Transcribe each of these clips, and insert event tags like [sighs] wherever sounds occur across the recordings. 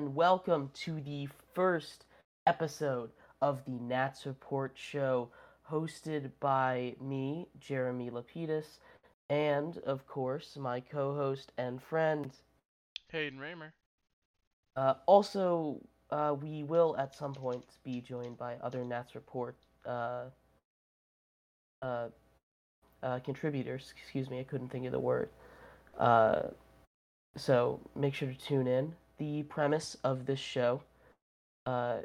and welcome to the first episode of the Nats Report Show, hosted by me, Jeremy Lapidus, and, of course, my co host and friend, Haden Raymer. Uh, also, uh, we will at some point be joined by other Nats Report uh, uh, uh, contributors. Excuse me, I couldn't think of the word. Uh, so make sure to tune in. The premise of this show uh,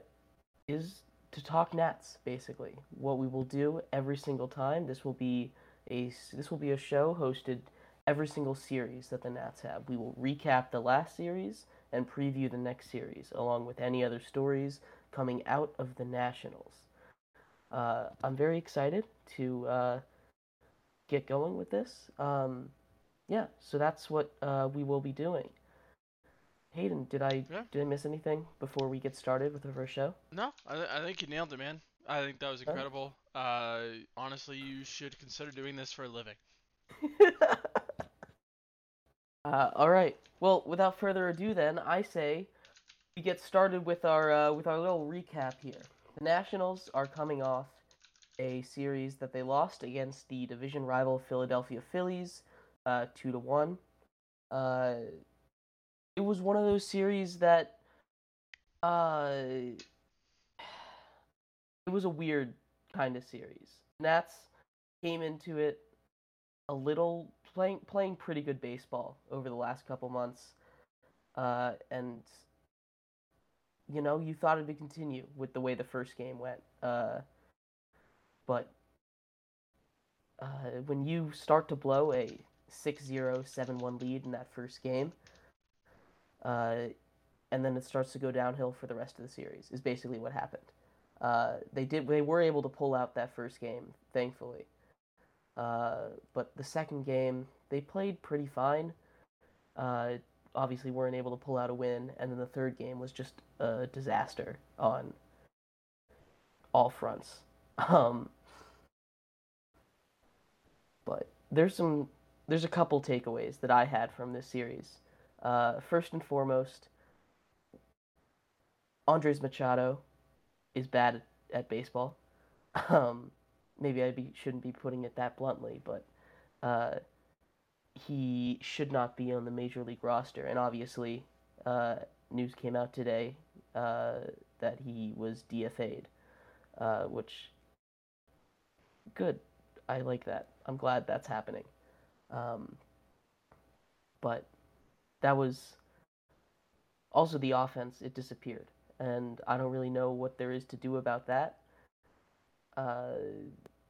is to talk Nats, basically. What we will do every single time. This will be a this will be a show hosted every single series that the Nats have. We will recap the last series and preview the next series, along with any other stories coming out of the Nationals. Uh, I'm very excited to uh, get going with this. Um, yeah, so that's what uh, we will be doing. Haden, did I Yeah. did I miss anything before we get started with the first show? No, I, I think you nailed it, man. I think that was Oh. incredible. Uh, honestly, you should consider doing this for a living. [laughs] uh, all right. Well, without further ado, then I say we get started with our uh, with our little recap here. The Nationals are coming off a series that they lost against the division rival Philadelphia Phillies, uh, two to one. Uh, it was one of those series that, uh, it was a weird kind of series. Nats came into it a little playing playing pretty good baseball over the last couple months, uh, and you know you thought it would continue with the way the first game went, uh, but uh, when you start to blow a 6-0, 7-1 lead in that first game, uh, and then it starts to go downhill for the rest of the series is basically what happened. Uh, they did they were able to pull out that first game, thankfully. Uh, but the second game, they played pretty fine. Uh, obviously, weren't able to pull out a win, and then the third game was just a disaster on all fronts. [laughs] Um, but there's some, there's a couple takeaways that I had from this series. Uh, first and foremost, Andres Machado is bad at, baseball. [laughs] Um, maybe I be, shouldn't be putting it that bluntly, but uh, he should not be on the major league roster. And obviously, uh, news came out today uh, that he was DFA'd, uh, which good. I like that. I'm glad that's happening. Um, but that was also the offense. It disappeared, and I don't really know what there is to do about that uh,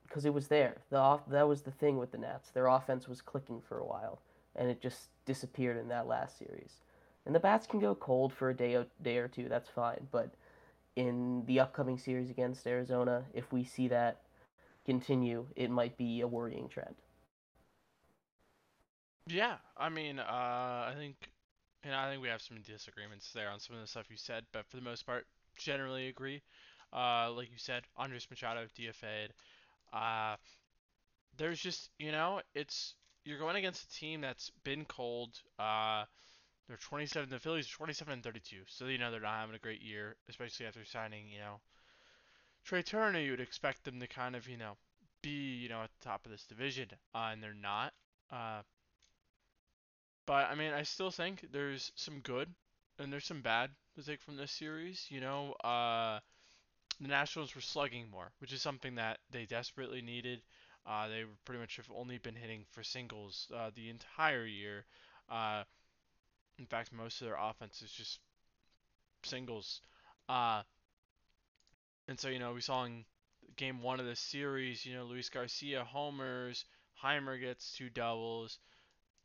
because it was there. The off- that was the thing with the Nats. Their offense was clicking for a while, and it just disappeared in that last series. And the bats can go cold for a day o- day or two. That's fine. But in the upcoming series against Arizona, if we see that continue, it might be a worrying trend. Yeah, I mean, uh, I think, and I think we have some disagreements there on some of the stuff you said, but for the most part, generally agree. Uh, like you said, Andres Machado DFA'd. Uh, there's just, you know, it's you're going against a team that's been cold. Uh, they're 27. The Phillies are 27 and 32, so you know they're not having a great year, especially after signing, you know, Trea Turner. You would expect them to kind of, you know, be, you know, at the top of this division, uh, and they're not. Uh, but I mean, I still think there's some good and there's some bad to take from this series. You know, uh, the Nationals were slugging more, which is something that they desperately needed. Uh, they pretty much have only been hitting for singles uh, the entire year. Uh, in fact, most of their offense is just singles. Uh, and so, you know, we saw in game one of the series, you know, Luis Garcia homers, Jeimer gets two doubles,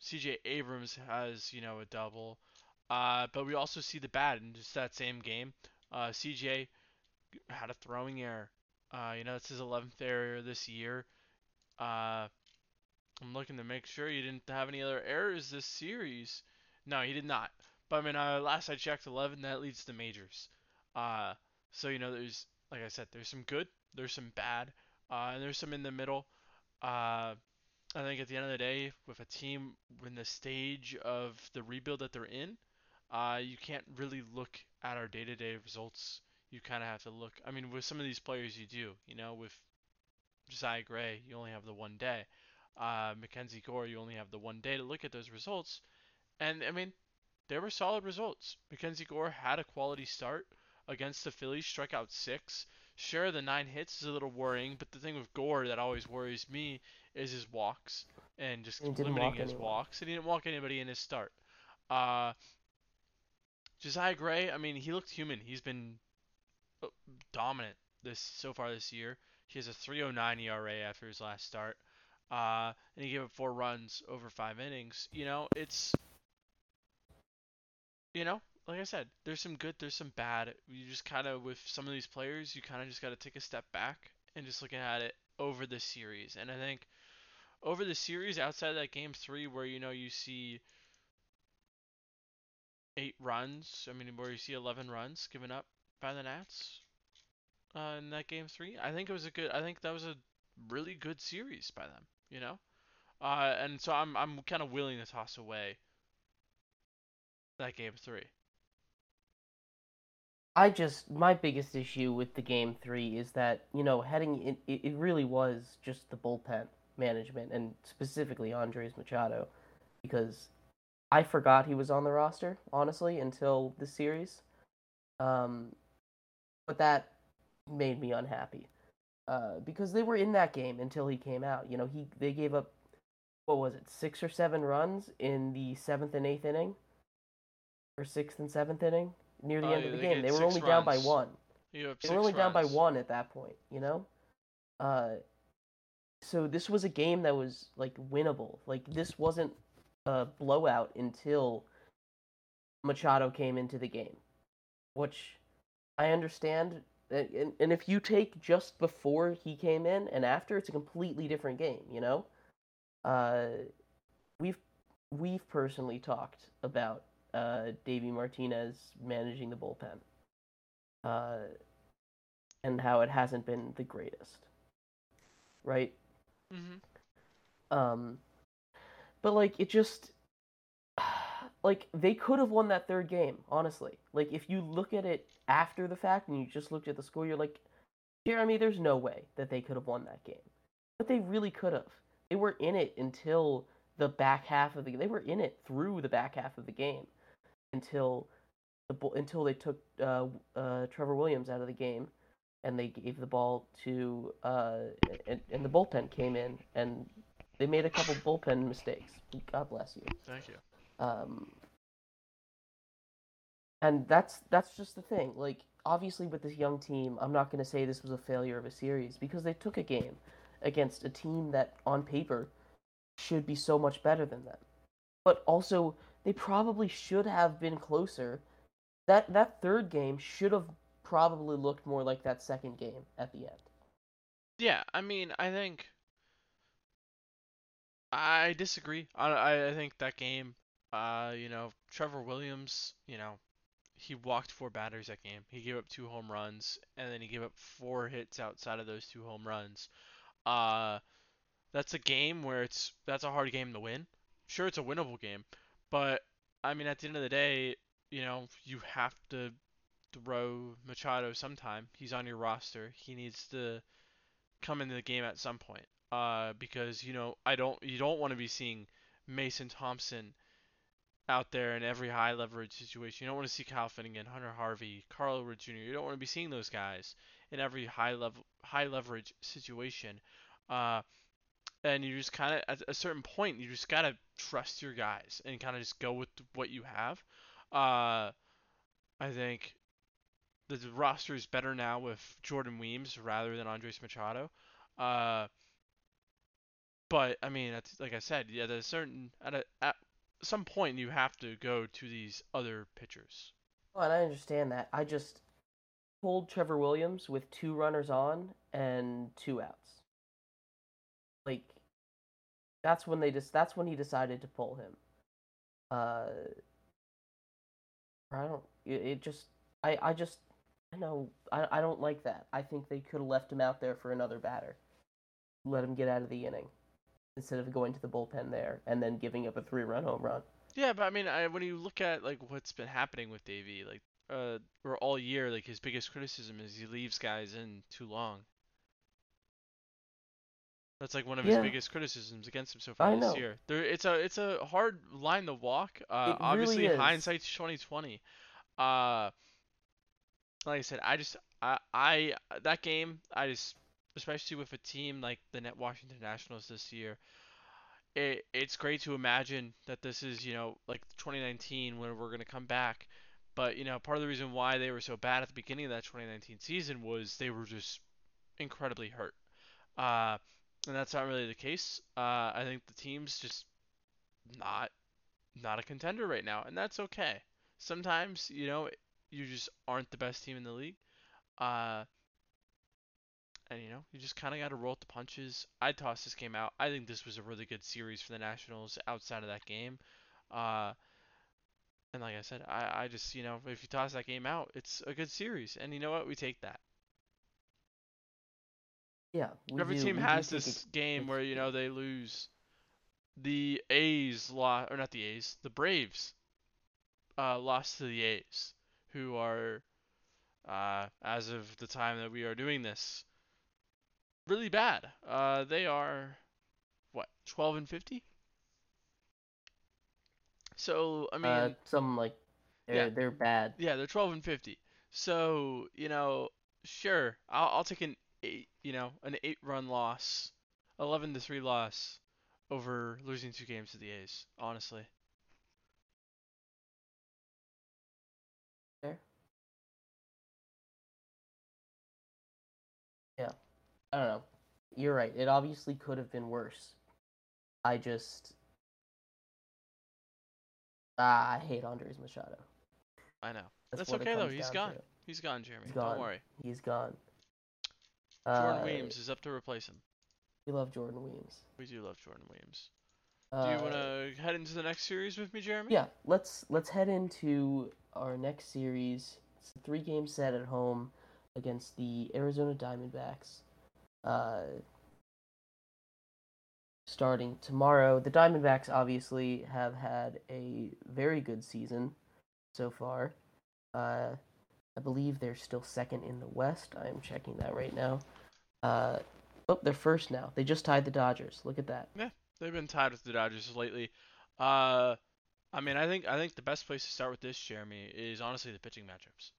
CJ Abrams has, you know, a double. Uh, but we also see the bad in just that same game. Uh, CJ had a throwing error. Uh, you know, it's his 11th error this year. Uh, I'm looking to make sure he didn't have any other errors this series. No, he did not. But I mean, uh, last I checked, 11 that leads to majors. Uh, so you know, there's like I said, there's some good, there's some bad, uh, and there's some in the middle. Uh, I think at the end of the day, with a team in the stage of the rebuild that they're in, uh, you can't really look at our day-to-day results. You kind of have to look. I mean, with some of these players, you do. You know, with Josiah Gray, you only have the one day. Uh, Mackenzie Gore, you only have the one day to look at those results. And I mean, they were solid results. Mackenzie Gore had a quality start against the Phillies, struck out six. Sure, the nine hits is a little worrying, but the thing with Gore that always worries me is his walks and just limiting his anyone. walks. And he didn't walk anybody in his start. Uh, Josiah Gray, I mean, he looked human. He's been uh, dominant this so far this year. He has a 3.09 ERA after his last start, uh, and he gave up four runs over five innings. You know, it's you know, like I said, there's some good, there's some bad. You just kind of with some of these players, you kind of just got to take a step back and just looking at it over the series. And I think over the series, outside of that game three, where you know you see eight runs. I mean, where you see 11 runs given up by the Nats uh, in that game three. I think it was a good. I think that was a really good series by them. You know, uh, and so I'm I'm kind of willing to toss away that game three. I just my biggest issue with the game three is that you know heading in, it, it really was just the bullpen management and specifically Andres Machado because I forgot he was on the roster, honestly, until the series. Um, but that made me unhappy uh, because they were in that game until he came out. You know, he they gave up what was it, six or seven runs in the seventh and eighth inning, or sixth and seventh inning near the uh, end of the game. They were only runs. down by one. they were only runs. down by one at that point. You know, uh, so this was a game that was like winnable. Like this wasn't a blowout until Machado came into the game, which I understand. And, and if you take just before he came in and after, it's a completely different game. You know, uh, we've we've personally talked about uh, Davey Martinez managing the bullpen, uh, and how it hasn't been the greatest, right? Mm-hmm. Um, but like it just [sighs] like they could have won that third game, honestly. Like if you look at it after the fact and you just looked at the score, you're like, Jeremy, there's no way that they could have won that game. But they really could have. They were in it until the back half of the they were in it through the back half of the game until the until they took uh, uh, Trevor Williams out of the game and they gave the ball to uh, and, and the bullpen came in and they made a couple bullpen mistakes. God bless you. Thank you. Um, and that's that's just the thing. Like obviously with this young team, I'm not going to say this was a failure of a series because they took a game against a team that on paper should be so much better than them. But also they probably should have been closer. That that third game should have probably looked more like that second game at the end. Yeah, I mean, I think I disagree. I I think that game, uh, you know, Trevor Williams, you know, he walked four batters that game. He gave up two home runs, and then he gave up four hits outside of those two home runs. Uh, that's a game where it's that's a hard game to win. Sure, it's a winnable game, but I mean, at the end of the day, you know, you have to throw Machado sometime. He's on your roster. He needs to come into the game at some point uh, because you know I don't you don't want to be seeing Mason Thompson out there in every high leverage situation. You don't want to see Kyle Finnegan, Hunter Harvey, Carl Wood Jr. You don't want to be seeing those guys in every high level high leverage situation. Uh, and you just kind of at a certain point you just gotta trust your guys and kind of just go with what you have. Uh, I think the roster is better now with Jordan Weems rather than Andres Machado. Uh, but I mean, like I said, at a certain at a at some point you have to go to these other pitchers. Well, and I understand that. I just pulled Trevor Williams with two runners on and two outs. Like that's when they just that's when he decided to pull him. Uh I don't it, it just I I just I know I I don't like that. I think they could have left him out there for another batter. Let him get out of the inning instead of going to the bullpen there and then giving up a three run home run. Yeah, but I mean, I, when you look at like what's been happening with Davey, like uh, or all year, like his biggest criticism is he leaves guys in too long. That's like one of his Yeah, biggest criticisms against him so far I this know. year. There, it's a it's a hard line to walk. Uh, really obviously is. hindsight's 2020. Uh, like I said, I just I I that game I just especially with a team like the Net Washington Nationals this year, it it's great to imagine that this is you know like 2019 when we're gonna come back. But you know part of the reason why they were so bad at the beginning of that 2019 season was they were just incredibly hurt. Uh, and that's not really the case. Uh, I think the team's just not not a contender right now, and that's okay. Sometimes you know you just aren't the best team in the league. Uh, and you know you just kind of got to roll with the punches. I tossed this game out. I think this was a really good series for the Nationals outside of that game. Uh, and like I said, I, I just you know if you toss that game out, it's a good series, and you know what, we take that. Yeah, Every do. team has this game good where you know they lose. The A's lost, or not the A's, the Braves uh, lost to the A's, who are, uh, as of the time that we are doing this, really bad. Uh, they are what 12 and 50. So I Uh, mean, some like yeah, they're they're bad. yeah, they're 12 and 50. So you know, sure, I'll, I'll take an eight, you know, an eight-run loss, 11 to three loss over losing two games to the A's. Honestly, I don't know. You're right. It obviously could have been worse. I just ah, I hate Andres Machado. I know. That's That's okay though. He's gone. to. He's gone, Jeremy. He's Don't worry. He's gone. Jordan Uh, Weems is up to replace him. we love Jordan Weems. We do love Jordan Weems. Uh, Do you want to head into the next series with me, Jeremy? Yeah, let's let's head into our next series. It's a three game set at home against the Arizona Diamondbacks. Uh, starting tomorrow. The Diamondbacks obviously have had a very good season so far. Uh, I believe they're still second in the West. I am checking that right now. Uh, oh, they're first now. They just tied the Dodgers. Look at that. Yeah, they've been tied with the Dodgers lately. Uh, I mean, I think I think the best place to start with this, Jeremy, is honestly the pitching matchups.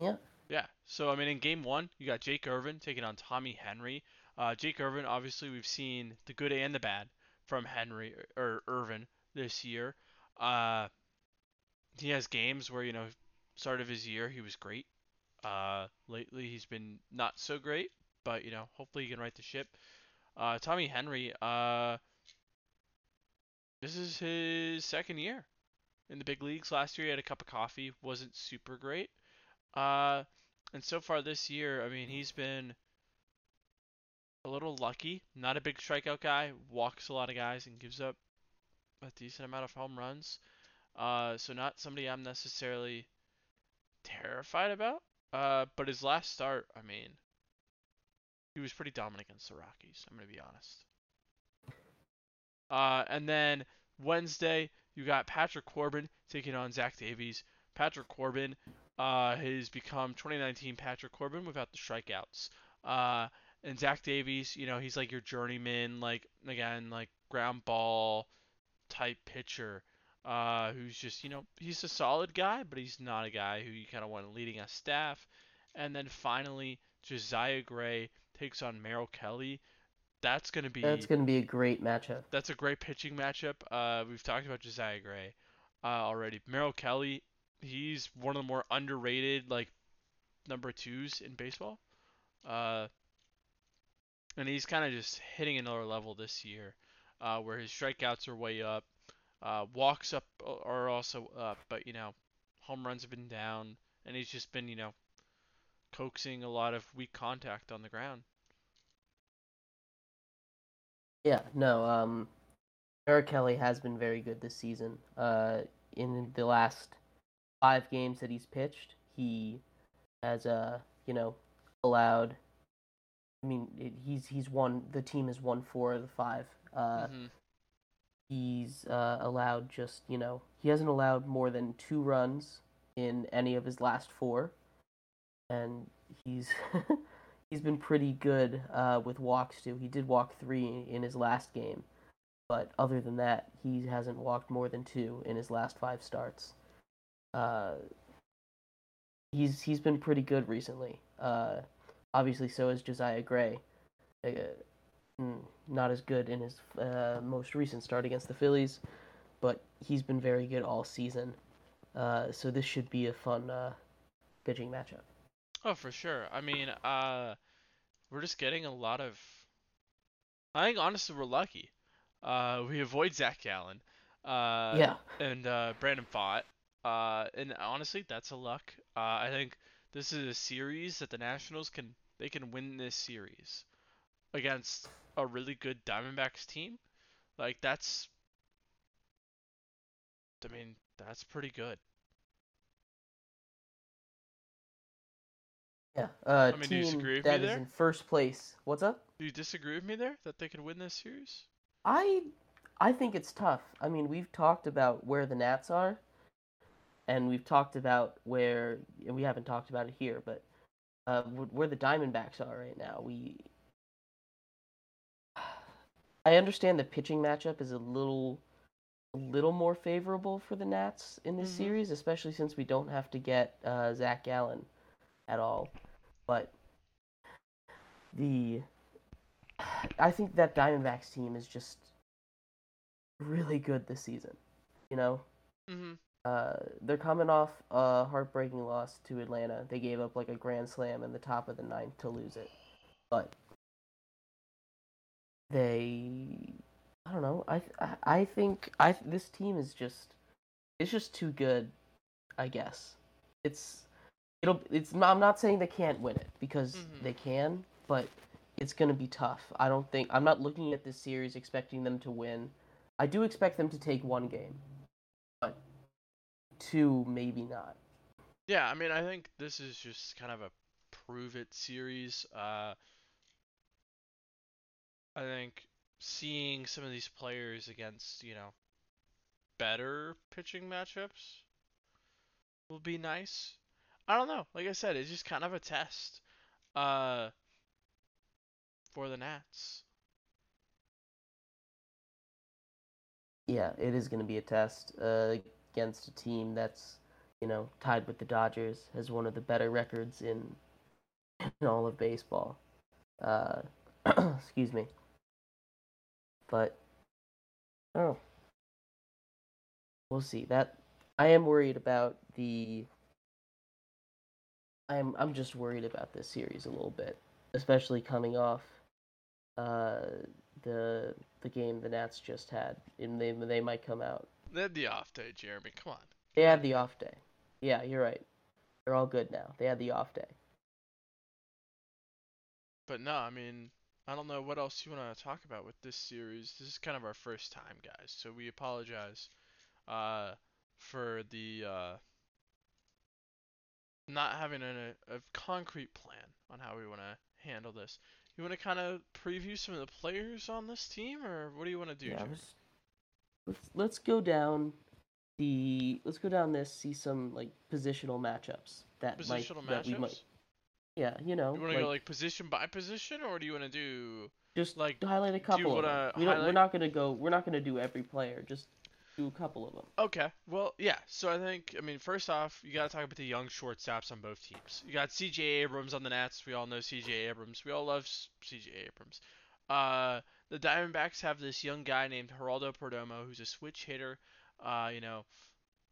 Yeah. Yeah. So I mean, in Game One, you got Jake Irvin taking on Tommy Henry. Uh, Jake Irvin, obviously, we've seen the good and the bad from Henry or Irvin this year. Uh, he has games where you know, start of his year he was great. Uh, lately he's been not so great, but you know, hopefully he can right the ship. Uh, Tommy Henry, uh, this is his second year in the big leagues. Last year he had a cup of coffee, wasn't super great. Uh, and so far this year, I mean, he's been a little lucky. Not a big strikeout guy, walks a lot of guys and gives up a decent amount of home runs. Uh, so not somebody I'm necessarily terrified about. Uh, but his last start, I mean, he was pretty dominant against the Rockies. I'm gonna be honest. Uh, and then Wednesday, you got Patrick Corbin taking on Zach Davies. Patrick Corbin uh, has become 2019 Patrick Corbin without the strikeouts. Uh, and Zach Davies, you know, he's like your journeyman, like again, like ground ball type pitcher. Uh, who's just, you know, he's a solid guy, but he's not a guy who you kind of want leading a staff. And then finally, Josiah Gray takes on Merrill Kelly. That's going to be That's to be a great matchup. that's a great pitching matchup. Uh, we've talked about Josiah Gray uh, already. Merrill Kelly, he's one of the more underrated like number twos in baseball. Uh, and he's kind of just hitting another level this year, uh, where his strikeouts are way up, uh, walks up are also up, but you know, home runs have been down, and he's just been you know coaxing a lot of weak contact on the ground. Yeah, no, um, Eric Kelly has been very good this season. Uh, in the last five games that he's pitched, he has, uh, you know, allowed. I mean, it, he's he's won. The team has won four of the five. Uh, hmm he's uh, allowed just you know he hasn't allowed more than two runs in any of his last four, and he's [laughs] he's been pretty good uh, with walks too. He did walk three in his last game, but other than that, he hasn't walked more than two in his last five starts. Uh, he's he's been pretty good recently. Uh, obviously, so is Josiah Gray. Uh, mm, not as good in his uh, most recent start against the Phillies, but he's been very good all season. Uh, so this should be a fun uh, pitching matchup. Oh, for sure. I mean, uh, we're just getting a lot of. I think honestly we're lucky. Uh, we avoid Zach Gallen. Uh, yeah. And uh, Brandon Pfaadt. Uh, and honestly, that's a luck. Uh, I think this is a series that the Nationals can they can win this series against a really good Diamondbacks team. Like that's. I mean, that's pretty good. Yeah. Uh, I mean, do you team disagree with that me is there? in first place. What's up? Do you disagree with me there that they can win this series? I I think it's tough. I mean, we've talked about where the Nats are, and we've talked about where and we haven't talked about it here, but uh, where the Diamondbacks are right now. We I understand the pitching matchup is a little a little more favorable for the Nats in this Mhm. series, especially since we don't have to get uh, Zach Gallen at all. But the I think that Diamondbacks team is just really good this season. You know, Mm-hmm. Uh, they're coming off a heartbreaking loss to Atlanta. They gave up like a grand slam in the top of the ninth to lose it, but they, I don't know. I I, I think I this team is just it's just too good. I guess it's it'll it's. I'm not saying they can't win it because Mhm. they can, but it's gonna be tough. I don't think I'm not looking at this series expecting them to win. I do expect them to take one game, but two maybe not. Yeah, I mean, I think this is just kind of a prove it series. Uh, I think seeing some of these players against, you know, better pitching matchups will be nice. I don't know. Like I said, it's just kind of a test uh, for the Nats. Yeah, it is going to be a test uh, against a team that's, you know, tied with the Dodgers, has one of the better records in, in all of baseball. Uh, [clears throat] excuse me. But, oh, we'll see. That I am worried about the. I'm I'm just worried about this series a little bit, especially coming off uh, the the game the Nats just had, and they they might come out. They had the off day, Jeremy. Come on. They had the off day. Yeah, you're right. They're all good now. They had the off day. But no, I mean, I don't know what else you want to talk about with this series. This is kind of our first time, guys, so we apologize uh, for the uh, not having a, a concrete plan on how we want to handle this. You want to kind of preview some of the players on this team, or what do you want to do? Yeah, Jeremy? Let's, let's go down the let's go down this see some like positional matchups that Positional might that we matchups. might yeah you know you want to like, go like position by position, or do you want to do just like, highlight a couple of them. We don't, we're not gonna go we're not gonna do every player just do a couple of them. Okay. Well, yeah. So I think, I mean, first off, you got to talk about the young shortstops on both teams. You got C.J. Abrams on the Nats. We all know C.J. Abrams. We all love C.J. Abrams. Uh, the Diamondbacks have this young guy named Geraldo Perdomo, who's a switch hitter. Uh, you know,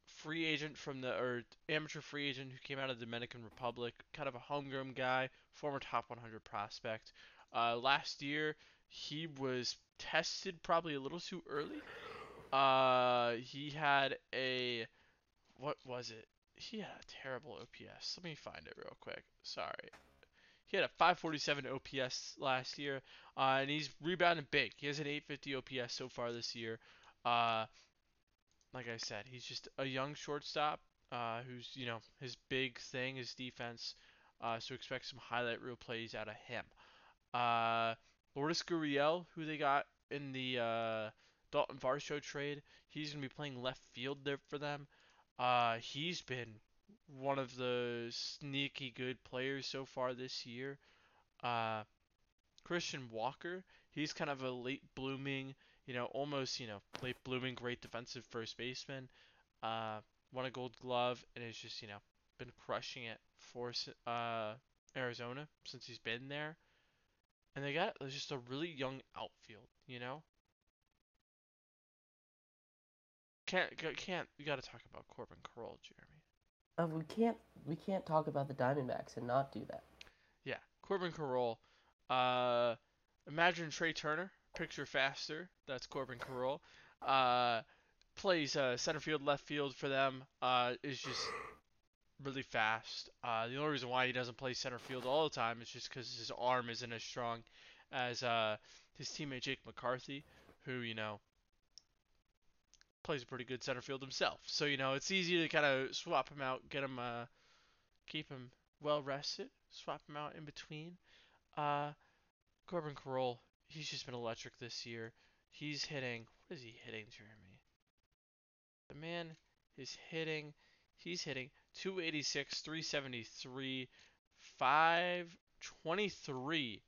free agent from the or amateur free agent who came out of the Dominican Republic, kind of a homegrown guy, former top 100 prospect. Uh, last year he was tested probably a little too early. Uh, he had a what was it? He had a terrible OPS. Let me find it real quick. Sorry. He had a 547 OPS last year, uh, and he's rebounded big. He has an 850 OPS so far this year. Uh, like I said, he's just a young shortstop uh, who's, you know, his big thing is defense. Uh, so expect some highlight reel plays out of him. Uh, Lourdes Gurriel, who they got in the uh, Dalton Varsho trade. He's gonna be playing left field there for them. Uh, he's been one of the sneaky good players so far this year. Uh, Christian Walker, he's kind of a late blooming, you know, almost you know late blooming great defensive first baseman. Uh, won a Gold Glove and has just you know been crushing it for uh, Arizona since he's been there. And they got just a really young outfield, you know. Can't can't you got to talk about Corbin Carroll, Jeremy. Uh, we can't we can't talk about the Diamondbacks and not do that. Yeah, Corbin Carroll. Uh, imagine Trea Turner, picture faster. That's Corbin Carroll. Uh, plays uh, center field, left field for them. Uh, is just really fast. Uh, the only reason why he doesn't play center field all the time is just because his arm isn't as strong as uh, his teammate Jake McCarthy, who you know plays a pretty good center field himself. So you know it's easy to kind of swap him out, get him, uh, keep him well rested, swap him out in between. Uh, Corbin Carroll, he's just been electric this year. He's hitting. What is he hitting, Jeremy? The man is hitting. He's hitting 286, 373, 523.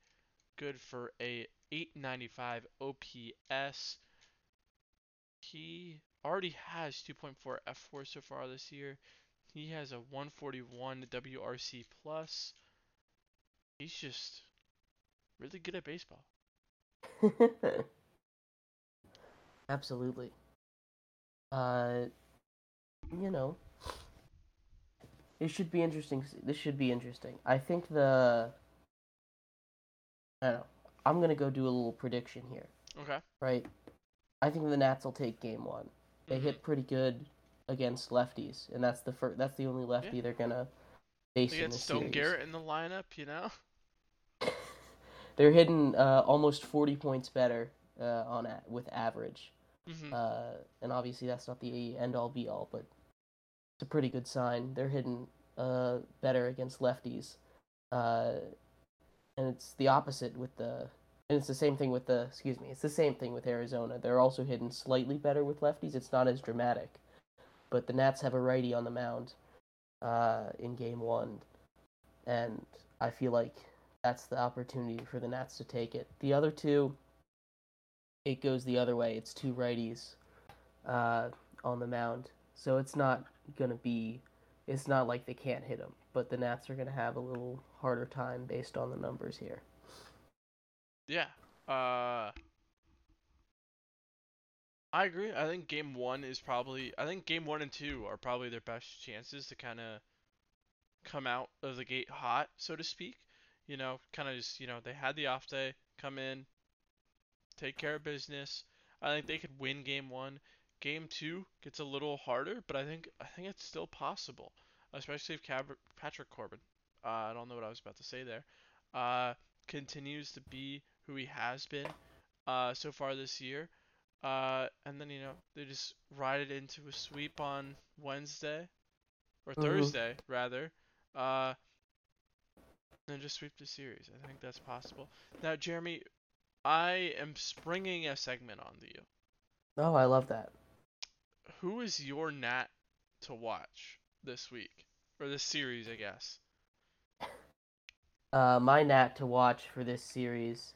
Good for a 895 OPS. He already has 2.4 fWAR so far this year. He has a 141 WRC plus. He's just really good at baseball. [laughs] Absolutely. Uh, you know, it should be interesting. This should be interesting. I think the. I don't know. I'm gonna go do a little prediction here. Okay. Right. I think the Nats will take Game One. They hit pretty good against lefties, and that's the first. That's the only lefty Yeah. they're gonna face They in the Stone series. Garrett in the lineup, you know? [laughs] They're hitting uh, almost 40 points better uh, on a- with average. mm-hmm. Uh, and obviously that's not the end all be all, but it's a pretty good sign. They're hitting uh, better against lefties, uh, and it's the opposite with the. And it's the same thing with the. Excuse me. It's the same thing with Arizona. They're also hitting slightly better with lefties. It's not as dramatic, but the Nats have a righty on the mound uh, in Game One, and I feel like that's the opportunity for the Nats to take it. The other two, it goes the other way. It's two righties uh, on the mound, so it's not gonna be. It's not like they can't hit them, but the Nats are gonna have a little harder time based on the numbers here. Yeah. Uh, I agree. I think game one is probably. I think game one and two are probably their best chances to kind of come out of the gate hot, so to speak. You know, kind of just you know they had the off day, come in, take care of business. I think they could win game one. Game two gets a little harder, but I think I think it's still possible, especially if Cab- Patrick Corbin. Uh, I don't know what I was about to say there. Uh, continues to be who he has been uh, so far this year. Uh, and then you know they just ride it into a sweep on Wednesday or Mhm. Thursday rather, uh, and just sweep the series. I think that's possible. Now, Jeremy, I am springing a segment onto you. Oh, I love that. Who is your Nat to watch this week or this series? I guess. Uh, my Nat to watch for this series,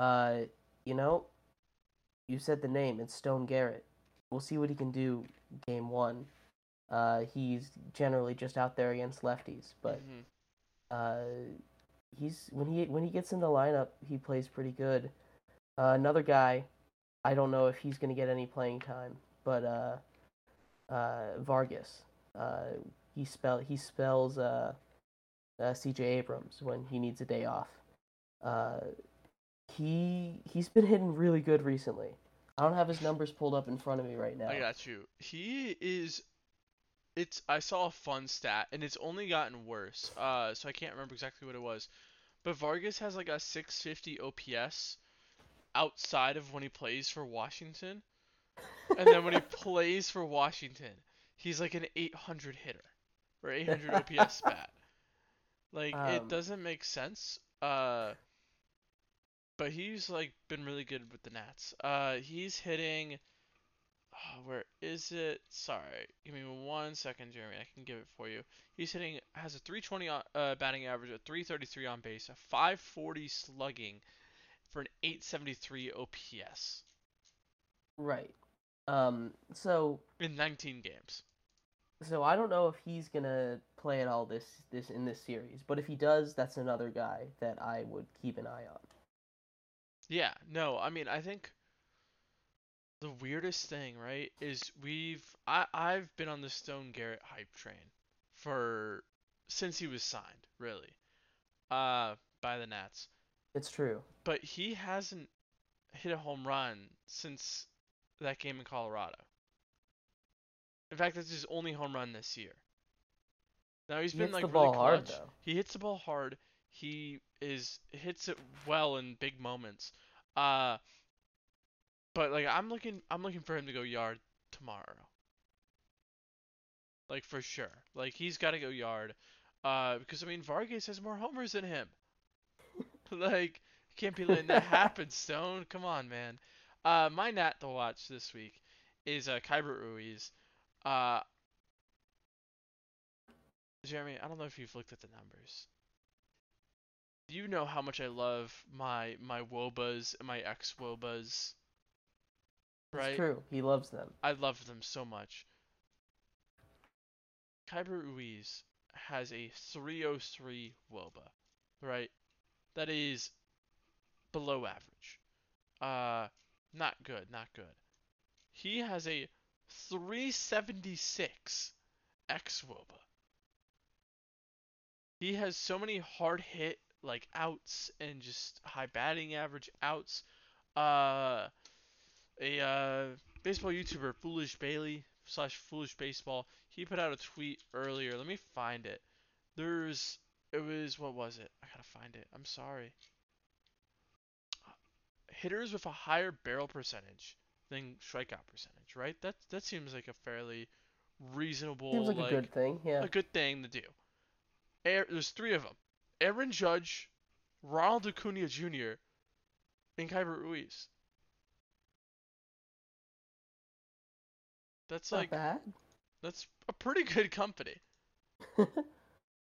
uh, you know, you said the name. It's Stone Garrett. We'll see what he can do game one. Uh, he's generally just out there against lefties, but Mhm. uh, he's when he when he gets in the lineup, he plays pretty good. Uh, another guy, I don't know if he's gonna get any playing time, but uh, uh, Vargas. Uh, he spell he spells uh, uh, C.J. Abrams when he needs a day off. He he's been hitting really good recently. I don't have his numbers pulled up in front of me right now. I got you. He is. It's. I saw a fun stat, and it's only gotten worse. Uh, so I can't remember exactly what it was, but Vargas has like a 650 OPS outside of when he plays for Washington, and then when he [laughs] plays for Washington, he's like an 800 hitter or 800 OPS [laughs] bat. Like it Um, doesn't make sense. Uh, but he's like been really good with the Nats. Uh, he's hitting. Oh, where is it? Sorry, give me one second, Jeremy. I can give it for you. He's hitting has a 320 on, uh, batting average, a 333 on base, a 540 slugging, for an 873 OPS Right. Um. So in 19 games. so I don't know if he's gonna play at all this this in this series, but if he does, that's another guy that I would keep an eye on. Yeah, no, I mean, I think the weirdest thing, right, is we've I I've been on the Stone Garrett hype train for since he was signed, really, uh, by the Nats. It's true. But he hasn't hit a home run since that game in Colorado. In fact, that's his only home run this year. Now he's He been like the really ball hard, though. He hits the ball hard. He is hits it well in big moments. Uh but like I'm looking I'm looking for him to go yard tomorrow. Like for sure. Like he's got to go yard. Uh because I mean Vargas has more homers than him. [laughs] like can't be letting that [laughs] happen, Stone. Come on, man. Uh my nat to watch this week is uh Keibert Ruiz. Uh Jeremy, I don't know if you've looked at the numbers. You know how much I love my my wOBAs and my ex wOBAs. Right? It's true. He loves them. I love them so much. Keibert Ruiz has a 303 wOBA, right? That is below average. Uh, not good, not good. He has a 376 X wOBA. He has so many hard hit like outs and just high batting average outs. Uh, a uh, baseball YouTuber, Foolish Bailey slash Foolish Baseball, he put out a tweet earlier. Let me find it. There's, it was what was it? I gotta find it. I'm sorry. Hitters with a higher barrel percentage than strikeout percentage, right? That that seems like a fairly reasonable, Seems like, a good thing. Yeah. a good thing to do. Air, there's three of them: Aaron Judge, Ronald Acuna Jr., and Keibert Ruiz. That's Not like bad. that's a pretty good company. [laughs]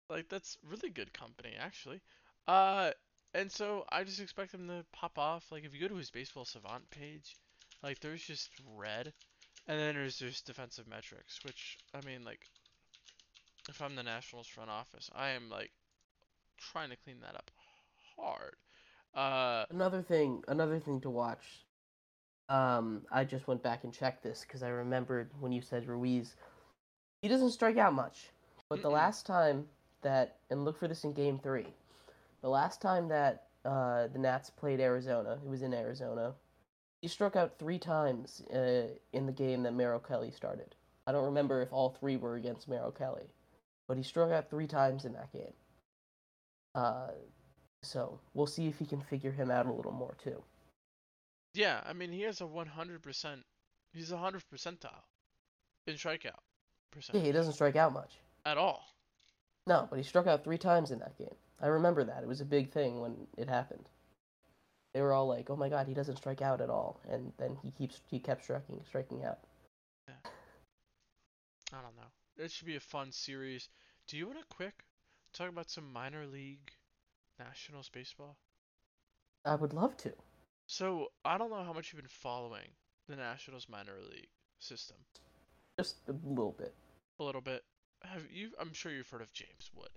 Like that's really good company actually. Uh, and so I just expect him to pop off. Like if you go to his baseball savant page, like there's just red, and then there's just defensive metrics, which I mean like, if I'm the Nationals front office, I am like trying to clean that up hard. Uh, Another thing, another thing to watch. Um, I just went back and checked this because I remembered when you said Ruiz, he doesn't strike out much. But the Mm-mm. last time that, and look for this in Game Three, the last time that uh, the Nats played Arizona, it was in Arizona. He struck out three times uh, in the game that Merrill Kelly started. I don't remember if all three were against Merrill Kelly, but he struck out three times in that game. Uh, so we'll see if he can figure him out a little more too. yeah, I mean he has a 100%. He's a 100 percentile in strikeout Yeah, percentage he doesn't strike out much. at all. No, but he struck out three times in that game. I remember that. It was a big thing when it happened. They were all like, "Oh my God, he doesn't strike out at all," and then he keeps he kept striking striking out. I don't know. It should be a fun series. Do you want to quick talk about some minor league Nationals baseball? I would love to. So I don't know how much you've been following the Nationals minor league system. Just a little bit. A little bit. Have you? I'm sure you've heard of James Wood.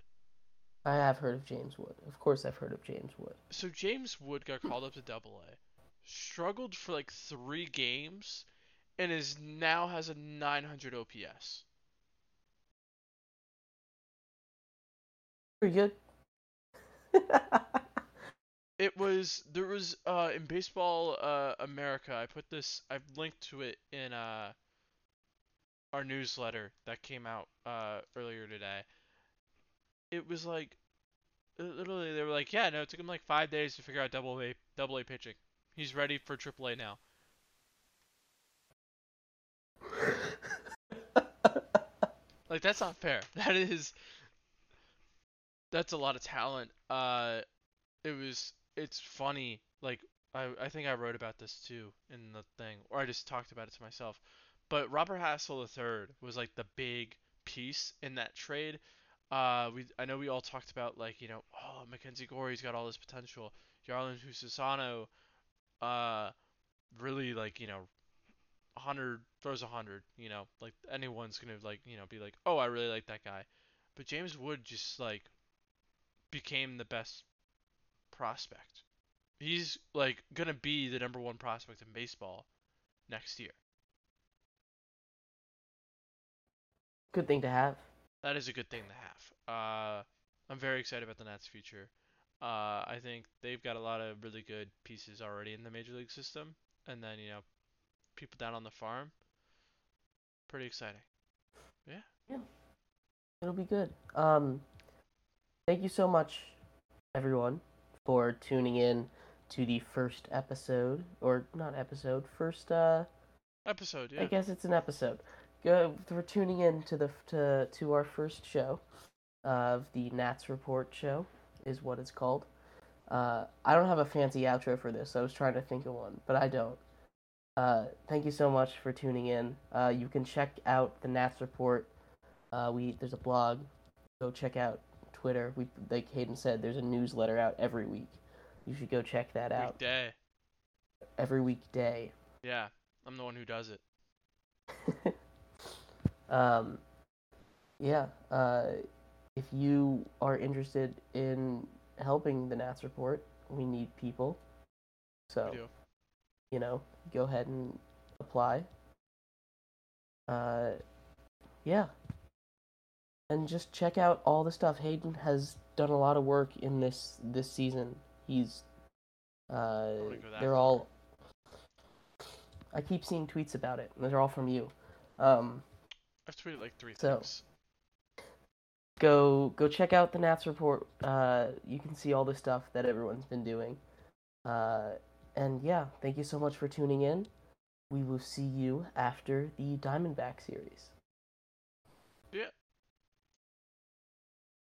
I have heard of James Wood. Of course, I've heard of James Wood. So James Wood got called up to Double A, struggled for like three games, and is now has a 900 OPS. Pretty good. [laughs] It was there was uh in baseball uh America. I put this. I've linked to it in uh our newsletter that came out uh earlier today. It was like uh, literally they were like, yeah, no, it took him like five days to figure out double A double A pitching. He's ready for triple A now. [laughs] Like that's not fair. [laughs] That is that's a lot of talent. Uh it was it's funny like I I think I wrote about this too in the thing, or I just talked about it to myself. But Robert Hassell III was like the big piece in that trade. Uh, we I know we all talked about like you know oh Mackenzie Gore's got all this potential. Jarlin Susana, uh, really like you know, hundred throws a hundred. You know, like anyone's gonna like you know be like oh I really like that guy. But James Wood just like became the best prospect. He's like gonna be the number one prospect in baseball next year. Good thing to have. That is a good thing to have. Uh, I'm very excited about the Nats' future. Uh, I think they've got a lot of really good pieces already in the major league system, and then you know, people down on the farm. Pretty exciting. Yeah. Yeah. It'll be good. Um, thank you so much, everyone, for tuning in to the first episode, or not episode, first. Uh, Episode, Yeah. I guess it's an episode. Go for tuning in to the to to our first show of the Nats Report show is what it's called. Uh, I don't have a fancy outro for this. I was trying to think of one, but I don't. Uh, thank you so much for tuning in. Uh, you can check out the Nats Report. Uh, we there's a blog. Go check out Twitter. We like Haden said, there's a newsletter out every week. You should go check that out Weekday. every weekday. Yeah, I'm the one who does it. [laughs] um, yeah. Uh, if you are interested in helping the Nats report, we need people. So, do. you know, go ahead and apply. Uh, yeah. And just check out all the stuff. Haden has done a lot of work in this this season. He's uh, wouldn't go that they're far. all. I keep seeing tweets about it. and They're all from you. Um, I've tweeted like three So- things. go go check out the Nats report. Uh, you can see all the stuff that everyone's been doing. Uh, and yeah, thank you so much for tuning in. We will see you after the Diamondback series. Yeah.